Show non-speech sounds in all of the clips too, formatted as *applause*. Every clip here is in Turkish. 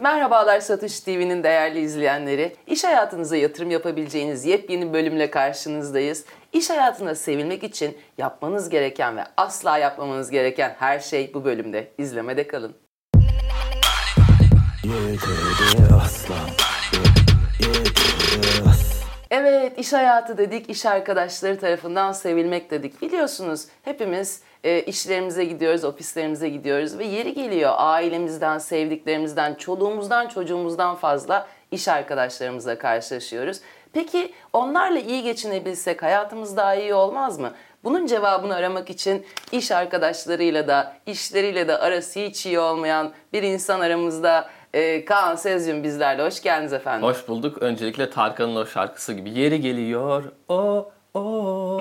Merhabalar Satış TV'nin değerli izleyenleri. İş hayatınıza yatırım yapabileceğiniz yepyeni bölümle karşınızdayız. İş hayatında sevilmek için yapmanız gereken ve asla yapmamanız gereken her şey bu bölümde. İzlemede kalın. Evet, iş hayatı dedik, iş arkadaşları tarafından sevilmek dedik. Biliyorsunuz hepimiz e, işlerimize gidiyoruz, ofislerimize gidiyoruz ve yeri geliyor ailemizden, sevdiklerimizden, çoluğumuzdan, çocuğumuzdan fazla iş arkadaşlarımızla karşılaşıyoruz. Peki onlarla iyi geçinebilsek hayatımız daha iyi olmaz mı? Bunun cevabını aramak için iş arkadaşlarıyla da, işleriyle de arası hiç iyi olmayan bir insan aramızda. Ee, Kaan Sezyum bizlerle. Hoş geldiniz efendim. Hoş bulduk. Öncelikle Tarkan'ın o şarkısı gibi yeri geliyor. O o.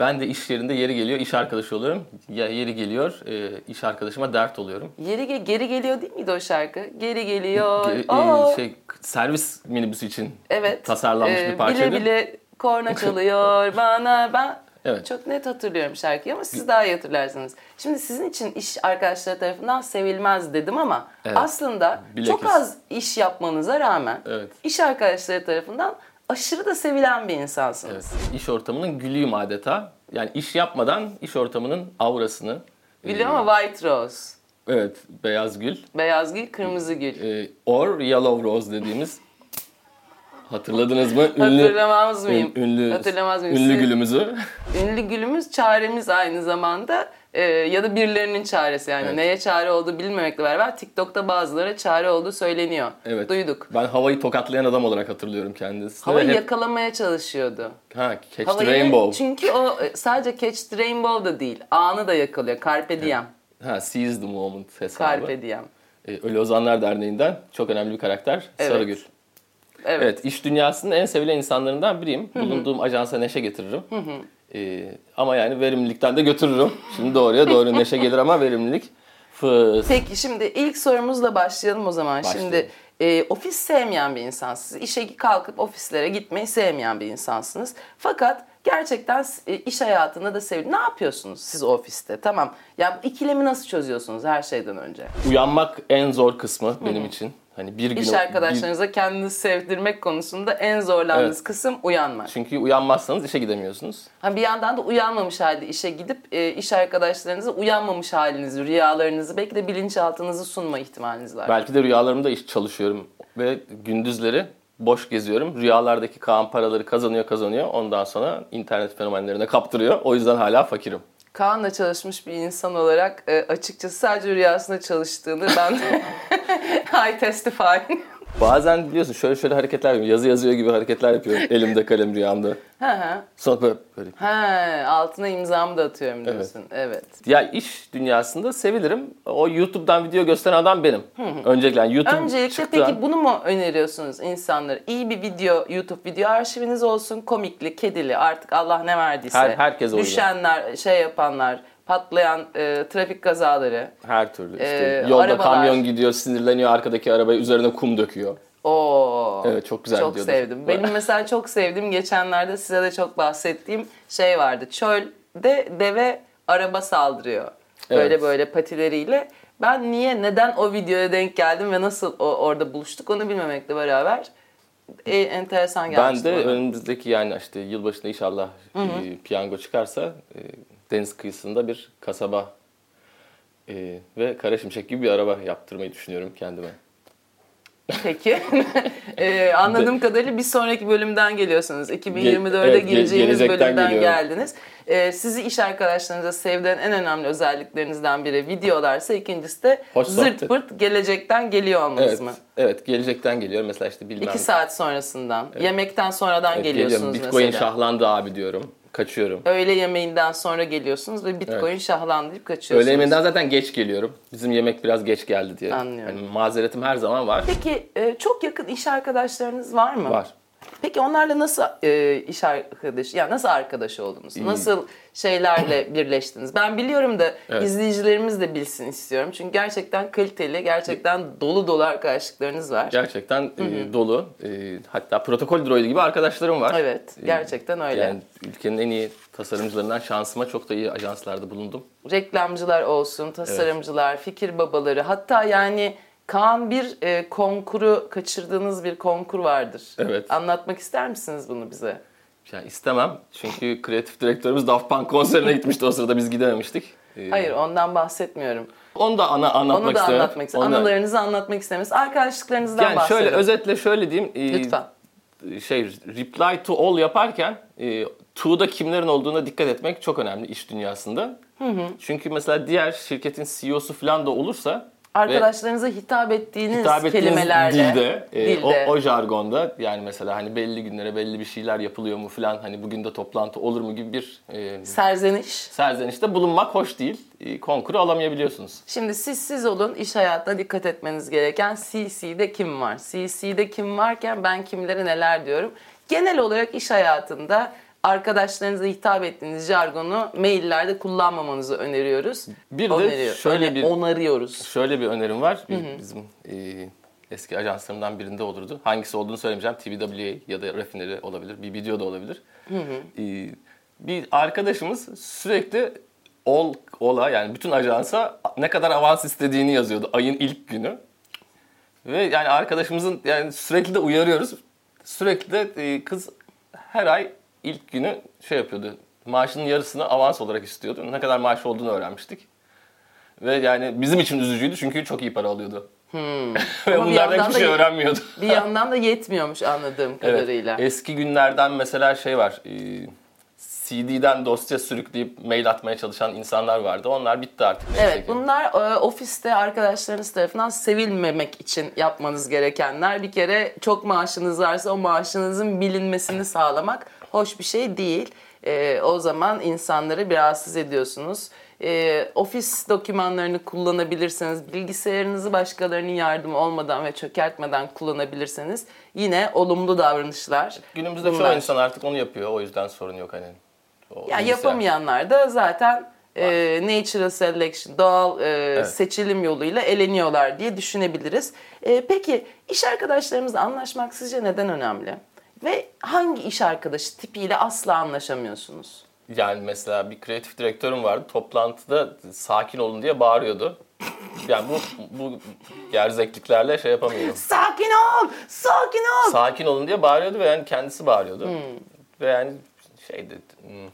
Ben de iş yerinde yeri geliyor iş arkadaşı oluyorum. Ya yeri geliyor e, iş arkadaşıma dert oluyorum. Yeri ge- geri geliyor değil miydi o şarkı? Geri geliyor. Ge- e, şey servis minibüsü için evet. tasarlanmış Ee, bir parçaydı. Bile bile korna *laughs* çalıyor bana. Ben Evet. çok net hatırlıyorum şarkıyı ama siz daha iyi hatırlarsınız. Şimdi sizin için iş arkadaşları tarafından sevilmez dedim ama Evet. aslında Bilakis. çok az iş yapmanıza rağmen Evet. iş arkadaşları tarafından aşırı da sevilen bir insansınız. Evet. İş ortamının gülüyüm adeta. Yani iş yapmadan iş ortamının aurasını. Biliyor ama White Rose. Evet, beyaz gül. Beyaz gül, kırmızı gül. E, or yellow rose dediğimiz hatırladınız mı? Hatırlamaz mıyım? ün- ünlü, Hatırlamaz mıyım? ünlü gülümüzü. Ünlü gülümüz çaremiz aynı zamanda Ee, ya da birilerinin çaresi yani Evet. neye çare olduğu bilinmemekle beraber TikTok'ta bazıları çare olduğu söyleniyor. Evet. Duyduk. Ben havayı tokatlayan adam olarak hatırlıyorum kendisini. Havayı hep- yakalamaya çalışıyordu. Ha, Catch Havayı, the Rainbow. Çünkü o e, sadece Catch the Rainbow da değil. Anı da yakalıyor. Carpe diem. Ha, Seize the Moment hesabı. Carpe diem. Ee, Ölü Ozanlar Derneği'nden çok önemli bir karakter. Evet. Sarıgül. Evet. Evet, iş dünyasının en sevilen insanlarından biriyim. Bulunduğum ajansa neşe getiririm. Ee, ama yani verimlilikten de götürürüm. Şimdi doğruya doğru neşe gelir ama verimlilik fıs. Peki şimdi ilk sorumuzla başlayalım o zaman. Başlayalım. Şimdi e, ofis sevmeyen bir insansınız. İşe kalkıp ofislere gitmeyi sevmeyen bir insansınız. Fakat gerçekten e, iş hayatında da sev. Ne yapıyorsunuz siz ofiste? Tamam. Ya bu ikilemi nasıl çözüyorsunuz her şeyden önce? Uyanmak en zor kısmı benim için. Hani bir gün İş bir- arkadaşlarınıza kendinizi sevdirmek konusunda en zorlandığınız Evet. kısım uyanmak. çünkü uyanmazsanız işe gidemiyorsunuz. Ha bir yandan da uyanmamış halde işe gidip e, iş arkadaşlarınıza uyanmamış halinizi, rüyalarınızı, belki de bilinçaltınızı sunma ihtimaliniz var. Belki de rüyalarımda iş çalışıyorum ve gündüzleri boş geziyorum. Rüyalardaki Kaan paraları kazanıyor kazanıyor. Ondan sonra internet fenomenlerine kaptırıyor. O yüzden hala fakirim. Kaan'la çalışmış bir insan olarak e, açıkçası sadece rüyasında çalıştığını ben *laughs* *laughs* I testify. Bazen biliyorsun şöyle şöyle hareketler yapıyorum. Yazı yazıyor gibi hareketler yapıyorum. *laughs* Elimde kalem rüyamda. Hı. Sonra böyle, böyle. He, altına imzamı da atıyorum diyorsun. Evet. Ya iş dünyasında sevilirim. O YouTube'dan video gösteren adam benim. Öncelikle yani YouTube Öncelikle çıktı. peki bunu mu öneriyorsunuz insanlara? İyi bir video, YouTube video arşiviniz olsun. Komikli, kedili artık Allah ne verdiyse. Her- herkes oynuyor. Düşenler, şey yapanlar, patlayan e, trafik kazaları. Her türlü işte. Ee, Yolda arabalar. kamyon gidiyor, sinirleniyor arkadaki arabaya üzerine kum döküyor. Oo. Evet, çok güzel Çok videodur. sevdim. Benim *laughs* mesela çok sevdiğim geçenlerde size de çok bahsettiğim şey vardı. Çölde deve araba saldırıyor. Böyle Evet. böyle patileriyle. Ben niye, neden o videoya denk geldim ve nasıl o, orada buluştuk onu bilmemekle beraber e, enteresan Ben gelmişti de bana. önümüzdeki yani işte yılbaşında inşallah e, piyango çıkarsa e, deniz kıyısında bir kasaba e, ve kara şimşek gibi bir araba yaptırmayı düşünüyorum kendime. Peki. Ee, *laughs* anladığım kadarıyla bir sonraki bölümden geliyorsunuz. 2024'de evet, gireceğiniz bölümden geliyorum. geldiniz. Ee, sizi iş arkadaşlarınıza sevdiren en önemli özelliklerinizden biri videolarsa ikincisi de Hoş zırt pırt gelecekten geliyor olmanız Evet, mı? evet gelecekten geliyor. Mesela işte bilmem. İki saat sonrasından. Yemekten sonradan Evet, geliyorsunuz geliyorum. Bitcoin mesela. şahlandı abi diyorum. Kaçıyorum. Öğle yemeğinden sonra geliyorsunuz ve Bitcoin şahlandı deyip kaçıyorsunuz. Öğle yemeğinden zaten geç geliyorum. Bizim yemek biraz geç geldi diye. Anlıyorum. Yani mazeretim her zaman var. Peki e, çok yakın iş arkadaşlarınız var mı? Var. Peki onlarla nasıl e, iş arkadaş, yani nasıl arkadaş oldunuz? Nasıl şeylerle birleştiniz? Ben biliyorum da Evet. izleyicilerimiz de bilsin istiyorum. Çünkü gerçekten kaliteli, gerçekten dolu dolu arkadaşlıklarınız var. Gerçekten e, dolu. E, hatta protokol droidi gibi arkadaşlarım var. Evet, E, gerçekten öyle. Yani ülkenin en iyi tasarımcılarından şansıma çok da iyi ajanslarda bulundum. Reklamcılar olsun, tasarımcılar, fikir babaları, hatta yani Kaan bir e, konkuru kaçırdığınız bir konkur vardır. Evet. Anlatmak ister misiniz bunu bize? Yani istemem. Çünkü kreatif direktörümüz Daft Punk konserine gitmişti o sırada biz gidememiştik. Ee, Hayır ondan bahsetmiyorum. Onu da ana anlatmak Onu da anlatmak. Onu da- Anılarınızı anlatmak istemez. Arkadaşlıklarınızdan Yani bahsedin. şöyle özetle şöyle diyeyim. e, Lütfen. Şey reply to all yaparken e, to'da kimlerin olduğuna dikkat etmek çok önemli iş dünyasında. Çünkü mesela diğer şirketin CEO'su falan da olursa Arkadaşlarınıza hitap ettiğiniz hitap ettiğiniz kelimelerle, dilde, e, dilde. O, o jargonda yani mesela hani belli günlere belli bir şeyler yapılıyor mu falan hani bugün de toplantı olur mu gibi bir e, serzeniş. serzenişte bulunmak hoş değil. E, konkuru alamayabiliyorsunuz. Şimdi siz siz olun iş hayatına dikkat etmeniz gereken CC'de kim var? CC'de kim varken ben kimlere neler diyorum. Genel olarak iş hayatında arkadaşlarınıza hitap ettiğiniz jargonu maillerde kullanmamanızı öneriyoruz. Bir de Öneriyor- şöyle öne- bir- onarıyoruz. Şöyle bir önerim var. Bir- Bizim e, eski ajanslarımdan birinde olurdu. Hangisi olduğunu söylemeyeceğim. TBWA ya da Refinery olabilir. Bir video da olabilir. E, bir arkadaşımız sürekli ol, ola yani bütün ajansa ne kadar avans istediğini yazıyordu ayın ilk günü. Ve yani arkadaşımızın yani sürekli de uyarıyoruz. Sürekli de e, kız her ay ilk günü şey yapıyordu. Maaşının yarısını avans olarak istiyordu. Ne kadar maaşı olduğunu öğrenmiştik. Ve yani bizim için üzücüydü çünkü çok iyi para alıyordu. *laughs* Ve Hmm. Ama bir bunlardan hiçbir şey öğrenmiyordu. Bir yandan da yetmiyormuş anladığım Evet. kadarıyla. Eski günlerden mesela şey var. e, CD'den dosya sürükleyip mail atmaya çalışan insanlar vardı. Onlar bitti artık. Evet bunlar e, ofiste arkadaşlarınız tarafından sevilmemek için yapmanız gerekenler. Bir kere çok maaşınız varsa o maaşınızın bilinmesini sağlamak hoş bir şey değil. E, o zaman insanları bir rahatsız ediyorsunuz. E, ofis dokümanlarını kullanabilirseniz, bilgisayarınızı başkalarının yardımı olmadan ve çökertmeden kullanabilirseniz yine olumlu davranışlar. Günümüzde bunlar. çoğu insan artık onu yapıyor. O yüzden sorun yok hani. O Ya bilgisayar. yapamayanlar da zaten e, natural selection, doğal e, seçilim yoluyla eleniyorlar diye düşünebiliriz. E, peki iş arkadaşlarımızla anlaşmak sizce neden önemli? Ve hangi iş arkadaşı tipiyle asla anlaşamıyorsunuz? Yani mesela bir kreatif direktörüm vardı. Toplantıda sakin olun diye bağırıyordu. Yani bu bu gerzekliklerle şey yapamıyorum. Sakin ol! Sakin ol! sakin olun diye bağırıyordu ve yani kendisi bağırıyordu. Hmm. Ve yani şeydi hmm,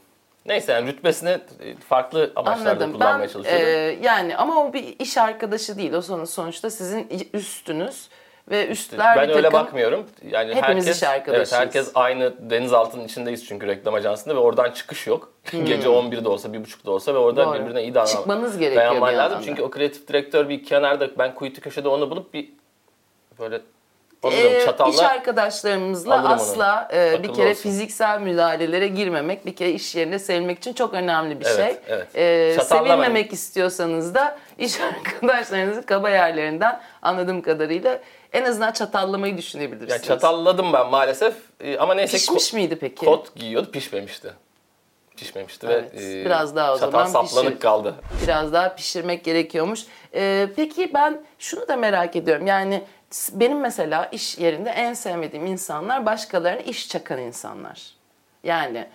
neyse yani rütbesine e, farklı amaçlarda Anladım. Ben kullanmaya e, çalışıyordu. yani ama o bir iş arkadaşı değil. O sonra sonuçta sizin üstünüz ve üstler ben bir öyle takım bakmıyorum. Yani Hepimiz herkes, iş arkadaşıyız. Evet, herkes aynı denizaltının içindeyiz çünkü reklam ajansında ve oradan çıkış yok. Gece 11'de olsa, 1.30'da olsa ve orada Hmm. Doğru. birbirine iyi davran- Çıkmanız gerekiyor dayanman lazım. Çünkü o kreatif direktör bir kenarda ben kuytu köşede onu bulup bir böyle Ee, alırım iş çatalla. arkadaşlarımızla onu. asla e, bir kere olsun. fiziksel müdahalelere girmemek, bir kere iş yerinde sevilmek için çok önemli bir Evet, şey. evet. E, sevilmemek istiyorsanız da iş *laughs* arkadaşlarınızın kaba yerlerinden anladığım kadarıyla en azından çatallamayı düşünebilirsiniz. Yani çatalladım ben maalesef Ee, ama neyse Pişmiş miydi peki? kot giyiyordu pişmemişti. Pişmemişti Evet, ve e, biraz daha o çatal zaman saplanık pişir. kaldı. Biraz daha pişirmek gerekiyormuş. E, peki ben şunu da merak ediyorum. Yani benim mesela iş yerinde en sevmediğim insanlar başkalarına iş çakan insanlar. Yani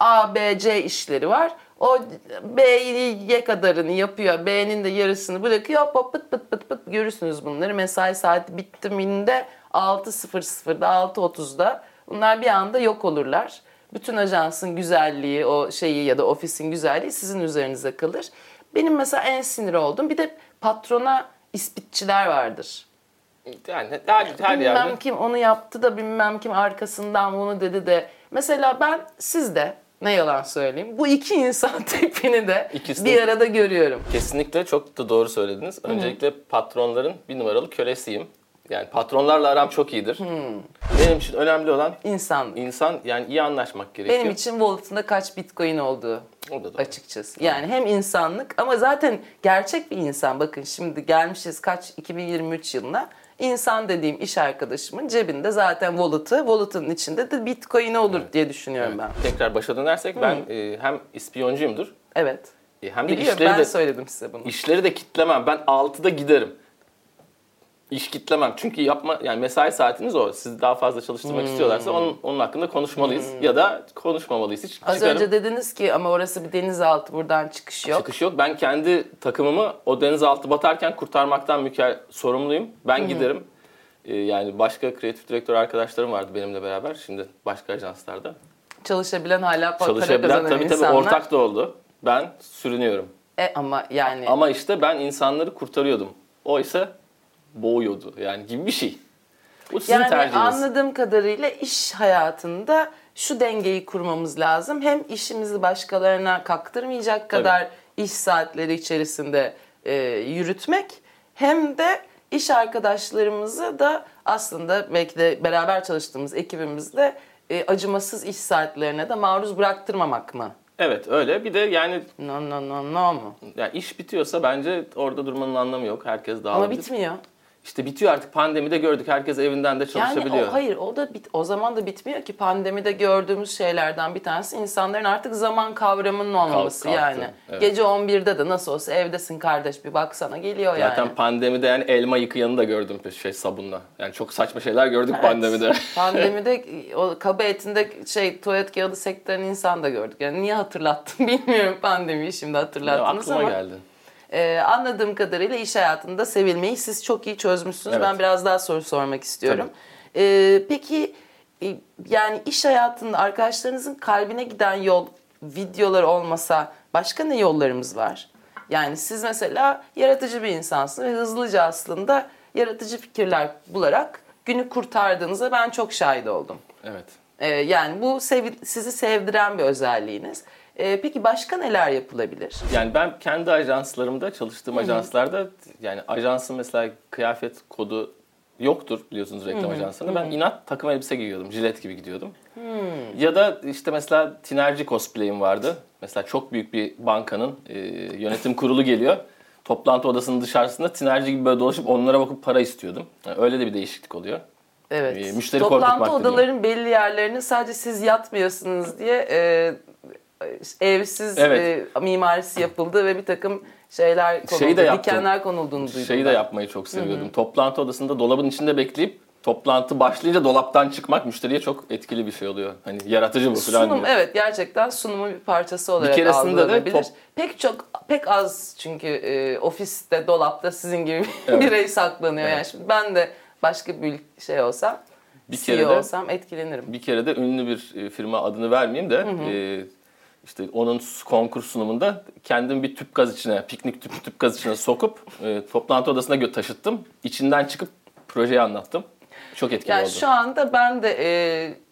A, B, C işleri var. O B'ye kadarını yapıyor. B'nin de yarısını bırakıyor. Hop pıt pıt pıt pıt görürsünüz bunları. Mesai saati bittiminde 6.00'da 6.30'da bunlar bir anda yok olurlar. Bütün ajansın güzelliği, o şeyi ya da ofisin güzelliği sizin üzerinize kalır. Benim mesela en sinir olduğum bir de patrona ispitçiler vardır. Yani her, her bilmem yerde kim onu yaptı da bilmem kim arkasından bunu dedi de. Mesela ben sizde ne yalan söyleyeyim bu iki insan *laughs* tipini de İkisi bir arada görüyorum. kesinlikle çok da doğru söylediniz. Öncelikle patronların bir numaralı kölesiyim. Yani patronlarla aram çok iyidir. Benim için önemli olan İnsan. insan yani iyi anlaşmak gerekiyor. Benim için wallet'ında kaç bitcoin olduğu O da doğru. açıkçası. Yani hem insanlık ama zaten gerçek bir insan. Bakın şimdi gelmişiz kaç 2023 yılına. İnsan dediğim iş arkadaşımın cebinde zaten wallet'ı, wallet'ın içinde de bitcoin'i olur diye düşünüyorum ben. Tekrar başa dönersek ben e, hem ispiyoncuyumdur Evet. e, hem de Biliyorum işleri ben de söyledim size bunu. işleri de kitlemem. Ben 6'da giderim. İş kitlemem. Çünkü yapma yani mesai saatiniz o. Siz daha fazla çalıştırmak Hmm. istiyorlarsa onun, onun hakkında konuşmalıyız. Ya da konuşmamalıyız. Hiç Az çıkarım. önce dediniz ki ama orası bir denizaltı buradan çıkış yok. Çıkış yok. Ben kendi takımımı o denizaltı batarken kurtarmaktan mükel sorumluyum. Ben giderim. Ee, yani başka kreatif direktör arkadaşlarım vardı benimle beraber. Şimdi başka ajanslarda. Çalışabilen hala para Çalışabilen kazanan tabii tabii insanlar. ortak da oldu. Ben sürünüyorum. E ama yani Ama işte ben insanları kurtarıyordum. O ise boğuyordu yani gibi bir şey. Bu sizin yani tercihiniz. anladığım kadarıyla iş hayatında şu dengeyi kurmamız lazım. Hem işimizi başkalarına kaktırmayacak kadar iş saatleri içerisinde e, yürütmek hem de iş arkadaşlarımızı da aslında belki de beraber çalıştığımız ekibimizde e, acımasız iş saatlerine de maruz bıraktırmamak mı? Evet öyle. Bir de yani, No no no no mu? yani iş bitiyorsa bence orada durmanın anlamı yok. Herkes dağılabilir. Ama bitmiyor. İşte bitiyor artık pandemide gördük. Herkes evinden de çalışabiliyor. Yani o, hayır o da bit, o zaman da bitmiyor ki pandemide gördüğümüz şeylerden bir tanesi insanların artık zaman kavramının olmaması kalktı, yani. evet. Gece 11'de de nasıl olsa evdesin kardeş bir baksana geliyor Zaten yani. pandemide yani elma yıkayanı da gördüm şey sabunla. Yani çok saçma şeyler gördük Evet. pandemide. *laughs* *laughs* Pandemide o kaba etinde şey tuvalet kağıdı sektören insan da gördük. Yani niye hatırlattım *laughs* bilmiyorum pandemiyi şimdi Ya, hatırlattınız aklıma ama. geldi. Ee, anladığım kadarıyla iş hayatında sevilmeyi siz çok iyi çözmüşsünüz. Evet. Ben biraz daha soru sormak istiyorum. Ee, peki e, yani iş hayatında arkadaşlarınızın kalbine giden yol videolar olmasa başka ne yollarımız var? Yani siz mesela yaratıcı bir insansınız ve hızlıca aslında yaratıcı fikirler bularak günü kurtardığınıza ben çok şahit oldum. Evet. Ee, yani bu sevi- sizi sevdiren bir özelliğiniz. Ee, peki başka neler yapılabilir? Yani ben kendi ajanslarımda, çalıştığım ajanslarda yani ajansın mesela kıyafet kodu yoktur biliyorsunuz reklam ajanslarında. Ben inat takım elbise giyiyordum. Jilet gibi gidiyordum. Ya da işte mesela tinerci cosplay'im vardı. Mesela çok büyük bir bankanın e, yönetim kurulu geliyor. Toplantı odasının dışarısında tinerci gibi böyle dolaşıp onlara bakıp para istiyordum. Yani öyle de bir değişiklik oluyor. Evet. Ee, müşteri Toplantı odaların belli yerlerini sadece siz yatmıyorsunuz diye e, evsiz Evet. e, mimarisi yapıldı ve bir takım şeyler konuldu, Şeyi de yaptım. dikenler konulduğunu duydum. Şeyi de yapmayı çok seviyordum. Toplantı odasında dolabın içinde bekleyip toplantı başlayınca dolaptan çıkmak müşteriye çok etkili bir şey oluyor. Hani yaratıcı bu falan Sunum diyor. evet gerçekten sunumun bir parçası olarak keresinde de top- Pek çok pek az çünkü e, ofiste dolapta sizin gibi Evet. *laughs* birey saklanıyor. Yani Evet. şimdi ben de başka bir şey olsam Bir CEO kere de- olsam etkilenirim. Bir kere de ünlü bir e, firma adını vermeyeyim de e, işte onun konkurs sunumunda kendim bir tüp gaz içine, piknik tüp tüp gaz içine sokup e, toplantı odasına taşıttım. İçinden çıkıp projeyi anlattım. Çok etkili Yani oldu. şu anda ben de e,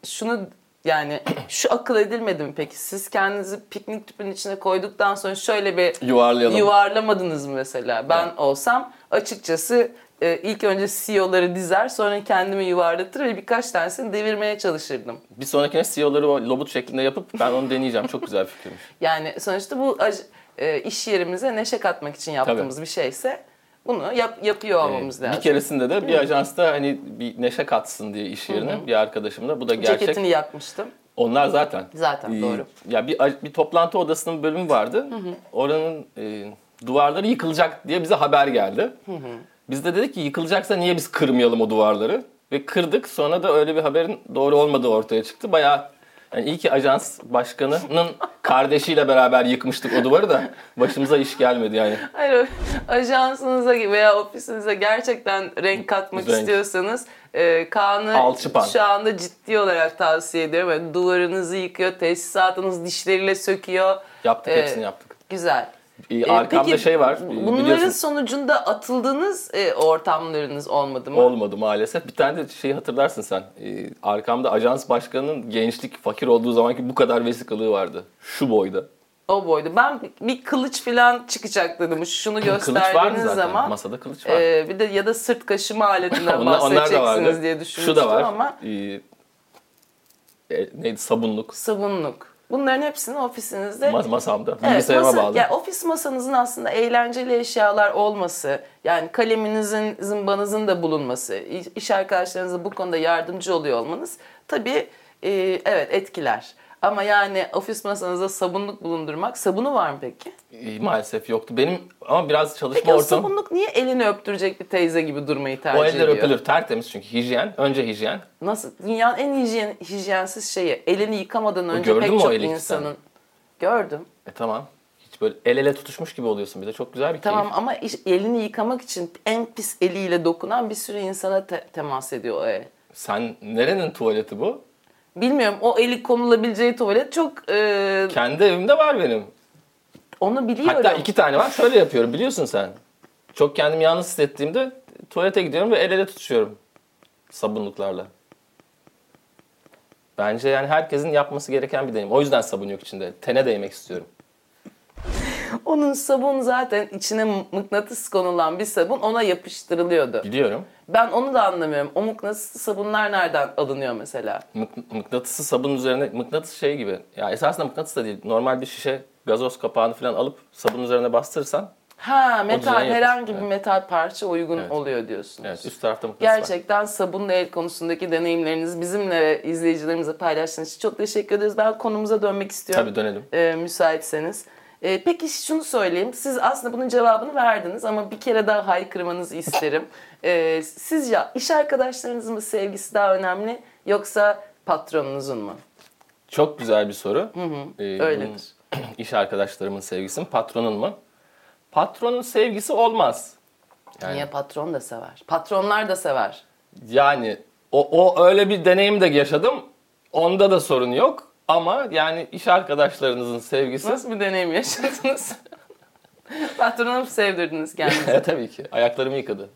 şunu yani *clears throat* şu akıl edilmedi mi peki? Siz kendinizi piknik tüpünün içine koyduktan sonra şöyle bir Yuvarlayalım. yuvarlamadınız mı mesela? Ben olsam açıkçası e, ilk önce CEO'ları dizer sonra kendimi yuvarlatır ve birkaç tanesini devirmeye çalışırdım. bir sonrakine CEO'ları lobut şeklinde yapıp ben onu deneyeceğim. Çok güzel fikirmiş. *laughs* Yani sonuçta bu e, iş yerimize neşe katmak için yaptığımız bir şeyse bunu yap, yapıyor olmamız Ee, lazım. Bir keresinde de bir ajansta hani bir neşe katsın diye iş yerine bir arkadaşımla. Bu da gerçek. Ceketini yakmıştım. Onlar zaten. Zaten, Ee, doğru. Ya bir bir toplantı odasının bölümü vardı. Oranın e, duvarları yıkılacak diye bize haber geldi. Biz de dedik ki yıkılacaksa niye biz kırmayalım o duvarları? Ve kırdık. Sonra da öyle bir haberin doğru olmadığı ortaya çıktı. Bayağı yani iyi ki ajans başkanının *laughs* kardeşiyle beraber yıkmıştık o duvarı da başımıza iş gelmedi yani. Hayır, ajansınıza veya ofisinize gerçekten renk katmak Renk. istiyorsanız e, Kaan'ı Alçıpan. şu anda ciddi olarak tavsiye ediyorum. Yani duvarınızı yıkıyor, tesisatınız dişleriyle söküyor. Yaptık Ee, hepsini yaptık. Güzel. Ee, Ee, arkamda peki, şey var. e, Bunların biliyorsun. sonucunda atıldığınız e, ortamlarınız olmadı mı? Olmadı maalesef. Bir tane de şey hatırlarsın sen. Arkamda ajans başkanının gençlik fakir olduğu zamanki bu kadar vesikalığı vardı. Şu boyda. O boydu. Ben bir kılıç falan çıkacak dedim. Şunu gösterdiğiniz zaman. Masada kılıç var. e, bir de ya da sırt kaşıma aletinden *laughs* onlar, onlar da bahsedeceksiniz vardı. diye düşünmüştüm Şu da var. ama e, neydi sabunluk. sabunluk. Bunların hepsini ofisinizde Mas- masamda. Evet, Bilgisayarıma masa, bağlı. yani ofis masanızın aslında eğlenceli eşyalar olması, yani kaleminizin, zımbanızın da bulunması, iş- arkadaşlarınıza bu konuda yardımcı oluyor olmanız tabii e, evet etkiler. Ama yani ofis masanızda sabunluk bulundurmak. Sabunu var mı peki? E, maalesef yoktu. Benim ama biraz çalışma Peki o ortamı... sabunluk niye elini öptürecek bir teyze gibi durmayı tercih O eller ediyor? öpülür. Tertemiz çünkü hijyen. Önce hijyen. Nasıl? Dünyanın en hijyen, hijyensiz şeyi. Elini yıkamadan önce gördün pek çok insanın... Gördüm. E tamam. Hiç böyle el ele tutuşmuş gibi oluyorsun. Bir de çok güzel bir Tamam keyif. ama iş- elini yıkamak için en pis eliyle dokunan bir sürü insana te- temas ediyor o el. Sen nerenin tuvaleti bu? Bilmiyorum o eli konulabileceği tuvalet çok... e, Kendi evimde var benim. onu biliyorum. Hatta iki tane var. Şöyle yapıyorum biliyorsun sen. Çok kendimi yalnız hissettiğimde tuvalete gidiyorum ve el ele tutuşuyorum. Sabunluklarla. Bence yani herkesin yapması gereken bir deneyim. O yüzden sabun yok içinde. Tene değmek istiyorum. *laughs* Onun sabun zaten içine mıknatıs konulan bir sabun ona yapıştırılıyordu. Biliyorum. Ben onu da anlamıyorum. O mıknatıslı sabunlar nereden alınıyor mesela? Mık- mıknatısı sabun üzerine mıknatıs şey gibi. Ya esasında mıknatıs da değil. Normal bir şişe gazoz kapağını falan alıp sabun üzerine bastırırsan Ha metal düzen herhangi bir metal parça uygun Evet. oluyor diyorsunuz. evet üst tarafta mıknatıs var. Gerçekten sabunla el konusundaki deneyimlerinizi bizimle ve izleyicilerimize paylaştığınız için çok teşekkür ederiz. Ben konumuza dönmek istiyorum. Tabii dönelim. e, müsaitseniz. E, peki şunu söyleyeyim. Siz aslında bunun cevabını verdiniz ama bir kere daha haykırmanızı isterim. E, sizce iş arkadaşlarınızın mı sevgisi daha önemli yoksa patronunuzun mu? Çok güzel bir soru. Ee, öyledir. *clears throat* İş arkadaşlarımın sevgisi mi, patronun mu? Patronun sevgisi olmaz. Yani, Niye patron da sever? Patronlar da sever. yani o, o öyle bir deneyim de yaşadım. Onda da sorun yok. Ama yani iş arkadaşlarınızın sevgisi Nasıl bir deneyim yaşadınız? *laughs* *laughs* Patrona mı sevdirdiniz kendinizi? E, tabii ki. Ayaklarımı yıkadı.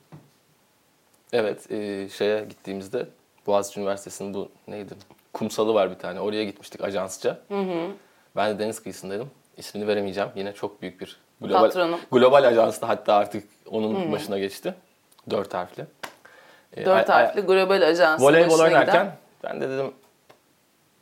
Evet, e, şeye gittiğimizde Boğaziçi Üniversitesi'nin bu neydi? Kumsalı var bir tane. Oraya gitmiştik ajansça. Ben de deniz kıyısındaydım. İsmini veremeyeceğim. Yine çok büyük bir global, Patronum. global ajansta hatta artık onun başına geçti. Dört harfli. E, Dört harfli global ajans Voleybol oynarken giden ben de dedim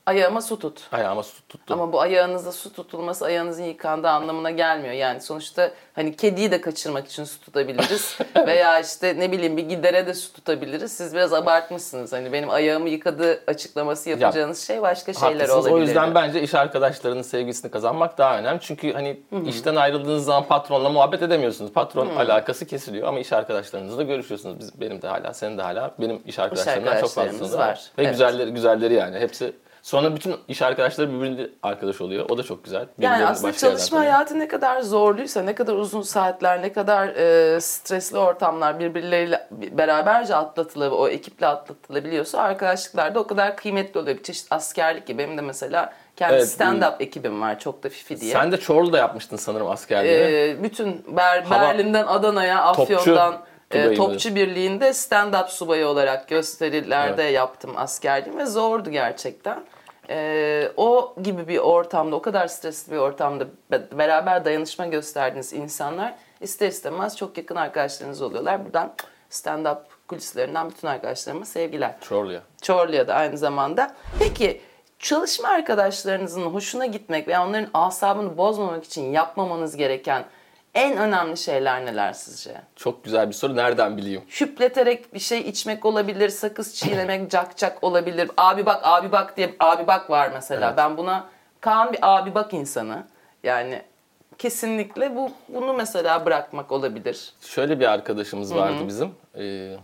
ayağıma su tut. ayağıma su tuttu. Ama bu ayağınızda su tutulması ayağınızın yıkandığı anlamına gelmiyor. Yani sonuçta hani kediyi de kaçırmak için su tutabiliriz. *laughs* Veya işte ne bileyim bir gidere de su tutabiliriz. Siz biraz abartmışsınız. Hani benim ayağımı yıkadı açıklaması yapacağınız şey başka şeyler olabilir. O yüzden bence iş arkadaşlarının sevgisini kazanmak daha önemli. Çünkü hani işten ayrıldığınız zaman patronla muhabbet edemiyorsunuz. Patron alakası kesiliyor ama iş arkadaşlarınızla görüşüyorsunuz. Biz, benim de hala, senin de hala. Benim iş arkadaşlarımdan çok arkadaşlarımız fazlasında var. var. Ve Evet. güzelleri, güzelleri yani. Hepsi Sonra bütün iş arkadaşları birbirine arkadaş oluyor. O da çok güzel. Yani aslında çalışma hayatı ne kadar zorluysa, ne kadar uzun saatler, ne kadar e, stresli ortamlar birbirleriyle beraberce atlatılabiliyor, o ekiple atlatılabiliyorsa arkadaşlıklar da o kadar kıymetli oluyor. Bir çeşit askerlik gibi. Benim de mesela kendi Evet, stand-up ekibim var çok da fifi diye. Sen de Çorlu'da yapmıştın sanırım askerliğini. Ee, bütün Ber- Hava- Berlin'den Adana'ya, Topçu Afyon'dan e, Topçu Birliği'nde stand-up subayı olarak gösterilerde yaptım askerliğimi ve zordu gerçekten. Ee, o gibi bir ortamda, o kadar stresli bir ortamda be- beraber dayanışma gösterdiğiniz insanlar ister istemez çok yakın arkadaşlarınız oluyorlar. Buradan stand-up kulislerinden bütün arkadaşlarıma sevgiler. Çorlu'ya. Çorlu'ya da aynı zamanda. Peki çalışma arkadaşlarınızın hoşuna gitmek veya onların asabını bozmamak için yapmamanız gereken en önemli şeyler neler sizce? Çok güzel bir soru. Nereden bileyim? Hüpleterek bir şey içmek olabilir, sakız çiğnemek, cak cak olabilir. Abi bak, abi bak diye abi bak var mesela. Evet. Ben buna Kaan bir abi bak insanı. Yani kesinlikle bu bunu mesela bırakmak olabilir. Şöyle bir arkadaşımız vardı bizim. Ee,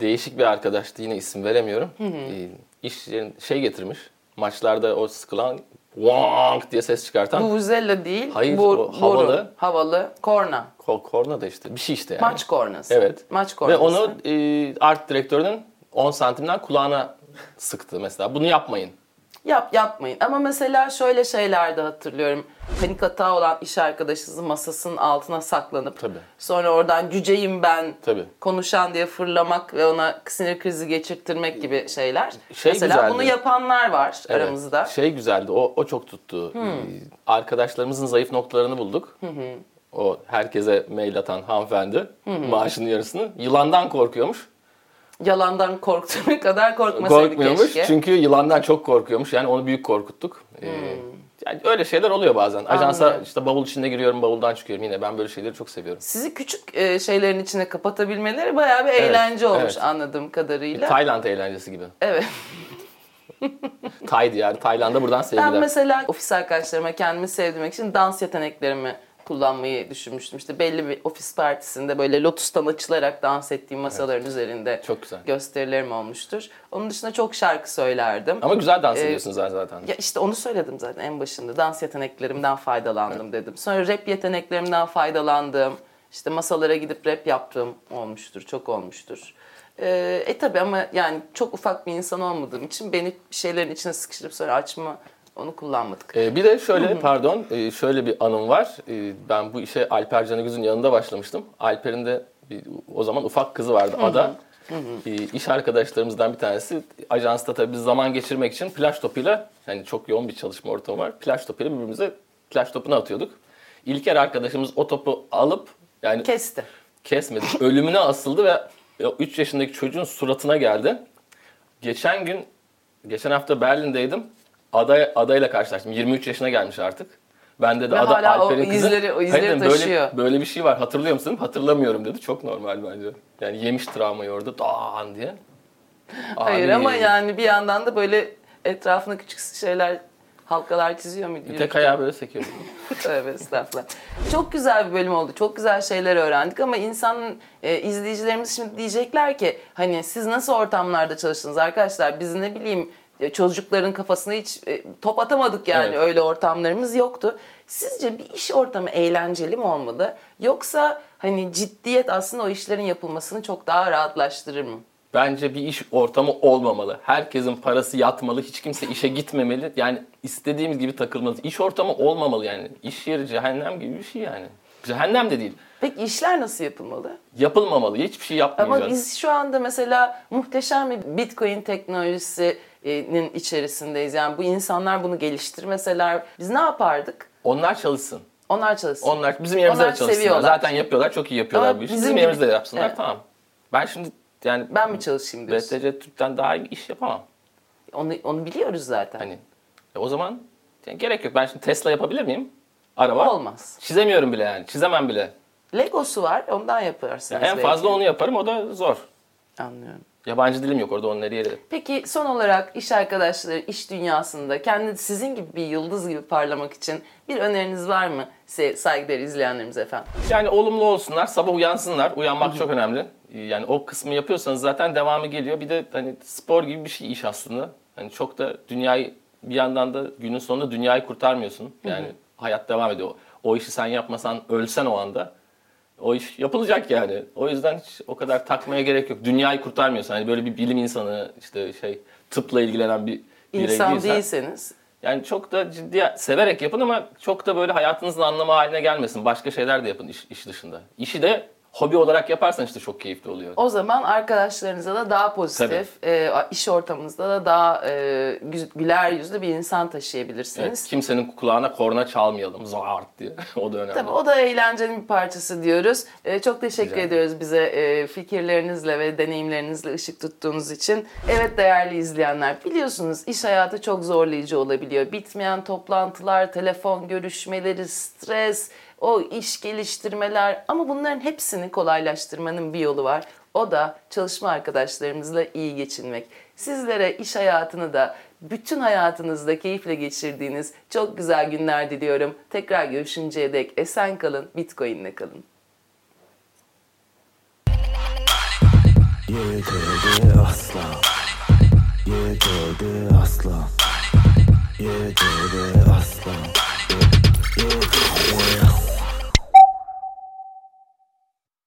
değişik bir arkadaştı. Yine isim veremiyorum. Ee, iş şey getirmiş. Maçlarda o sıkılan Wong diye ses çıkartan Vuvuzela değil, Hayır, bu, o havalı. boru, havalı, korna. ko- korna da işte bir şey işte yani. Maç kornası. Evet. Maç Ve kornası. onu e, art direktörünün 10 santimden kulağına sıktı mesela. Bunu yapmayın. Yap yapmayın. Ama mesela şöyle şeyler de hatırlıyorum. Panik hata olan iş arkadaşınızın masasının altına saklanıp Tabii. sonra oradan cüceyim ben Tabii. konuşan diye fırlamak ve ona sinir krizi geçirttirmek gibi şeyler. Şey mesela güzeldi. bunu yapanlar var Evet. aramızda. Şey güzeldi. O, o çok tuttu. Ee, Arkadaşlarımızın zayıf noktalarını bulduk. O herkese mail atan hanımefendi maaşının yarısını yılandan korkuyormuş. Yalandan korktuğum *laughs* kadar korkmasaydı Korkmuyormuş. keşke. Çünkü yılandan çok korkuyormuş. Yani onu büyük korkuttuk. Ee, yani öyle şeyler oluyor bazen. Ajansa Anlıyorum. işte bavul içinde giriyorum, bavuldan çıkıyorum. Yine ben böyle şeyleri çok seviyorum. Sizi küçük e, şeylerin içine kapatabilmeleri bayağı bir eğlence olmuş evet. anladığım kadarıyla. Tayland eğlencesi gibi. Evet. Tay diyar. Tayland'a buradan sevgiler. Ben mesela ofis arkadaşlarıma kendimi sevdirmek için dans yeteneklerimi kullanmayı düşünmüştüm. İşte belli bir ofis partisinde böyle lotustan açılarak dans ettiğim masaların üzerinde Çok güzel. gösterilerim olmuştur. Onun dışında çok şarkı söylerdim. Ama güzel dans Ee, ediyorsunuz zaten. Ya işte onu söyledim zaten en başında. Dans yeteneklerimden faydalandım dedim. Sonra rap yeteneklerimden faydalandım. İşte masalara gidip rap yaptığım olmuştur, çok olmuştur. Ee, e tabi ama yani çok ufak bir insan olmadığım için beni bir şeylerin içine sıkıştırıp sonra açma onu kullanmadık. Ee, bir de şöyle pardon e, şöyle bir anım var. Ee, ben bu işe Alper Canıgüz'ün yanında başlamıştım. Alper'in de bir- o zaman ufak kızı vardı Ada. Ee, iş arkadaşlarımızdan bir tanesi ajansta tabii biz zaman geçirmek için plaj topuyla yani çok yoğun bir çalışma ortamı var. Plaj topuyla birbirimize plaj topunu atıyorduk. İlker arkadaşımız o topu alıp yani Kesti. kesmedi. *laughs* Ölümüne asıldı ve 3 yaşındaki çocuğun suratına geldi. Geçen gün, geçen hafta Berlin'deydim. Ada, adayla karşılaştım. 23 yaşına gelmiş artık. Bende de Ve Ada hala o Alper'in kızı. izleri- o izleri Hayır dedim, taşıyor. Böyle, böyle bir şey var hatırlıyor musun? Hatırlamıyorum dedi. Çok normal bence. Yani yemiş travmayı orada dağın diye. Hayır Abi, ama yani bir yandan da böyle etrafına küçük şeyler halkalar çiziyor mu diyor. Tek ayağı böyle sekiyor. *laughs* Tövbe estağfurullah. Çok güzel bir bölüm oldu. Çok güzel şeyler öğrendik ama insanın e, izleyicilerimiz şimdi diyecekler ki hani siz nasıl ortamlarda çalıştınız arkadaşlar? Biz ne bileyim çocukların kafasına hiç e, top atamadık yani Evet. öyle ortamlarımız yoktu. Sizce bir iş ortamı eğlenceli mi olmalı? Yoksa hani ciddiyet aslında o işlerin yapılmasını çok daha rahatlaştırır mı? Bence bir iş ortamı olmamalı. Herkesin parası yatmalı. Hiç kimse işe gitmemeli. Yani istediğimiz gibi takılmalı. İş ortamı olmamalı yani. İş yeri cehennem gibi bir şey yani. Cehennem de değil. Peki işler nasıl yapılmalı? Yapılmamalı. Hiçbir şey yapmayacağız. Ama biz şu anda mesela muhteşem bir Bitcoin teknolojisinin içerisindeyiz. Yani bu insanlar bunu geliştirmeseler biz ne yapardık? Onlar çalışsın. Onlar çalışsın. Onlar bizim yerimizde Onlar çalışsınlar. seviyorlar. Zaten yapıyorlar. Çok iyi yapıyorlar Ama bu işi. bizim Bizim, gibi- yerimizde de yapsınlar. Evet. Tamam. Ben şimdi yani Ben mi çalışayım diyorsun? BTC Türk'ten daha iyi iş yapamam. Onu, onu biliyoruz zaten. Hani e o zaman yani gerek yok. Ben şimdi Tesla yapabilir miyim? Araba. Olmaz. Çizemiyorum bile yani. Çizemem bile. Legosu var ondan yaparsınız. Yani en belki. fazla onu yaparım. O da zor. Anlıyorum. Yabancı dilim yok orada nereye de. Peki son olarak iş arkadaşları iş dünyasında kendi sizin gibi bir yıldız gibi parlamak için bir öneriniz var mı Se- saygıdeğer izleyenlerimiz efendim? Yani olumlu olsunlar, sabah uyansınlar. Uyanmak çok önemli. Yani o kısmı yapıyorsanız zaten devamı geliyor. Bir de hani spor gibi bir şey iş aslında. Hani çok da dünyayı bir yandan da günün sonunda dünyayı kurtarmıyorsun. Yani hayat devam ediyor. O işi sen yapmasan ölsen o anda o iş yapılacak yani. O yüzden hiç o kadar takmaya gerek yok. Dünyayı kurtarmıyorsan hani böyle bir bilim insanı işte şey tıpla ilgilenen bir birey İnsan değilsen- değilseniz yani çok da ciddi severek yapın ama çok da böyle hayatınızın anlamı haline gelmesin. Başka şeyler de yapın iş, iş dışında. İşi de hobi olarak yaparsan işte çok keyifli oluyor. O zaman arkadaşlarınıza da daha pozitif, e, iş ortamınızda da daha e, gü- güler yüzlü bir insan taşıyabilirsiniz. Evet, kimsenin kulağına korna çalmayalım zart diye. *laughs* o da önemli. Tabii o da eğlencenin bir parçası diyoruz. E, çok teşekkür Rica ediyoruz bize e, fikirlerinizle ve deneyimlerinizle ışık tuttuğunuz için. Evet değerli izleyenler biliyorsunuz iş hayatı çok zorlayıcı olabiliyor. Bitmeyen toplantılar, telefon görüşmeleri, stres, o iş geliştirmeler ama bunların hepsini kolaylaştırmanın bir yolu var. O da çalışma arkadaşlarımızla iyi geçinmek. Sizlere iş hayatını da bütün hayatınızda keyifle geçirdiğiniz çok güzel günler diliyorum. Tekrar görüşünceye dek esen kalın, Bitcoin'le kalın. Yetedi asla Yetedi asla Yetedi asla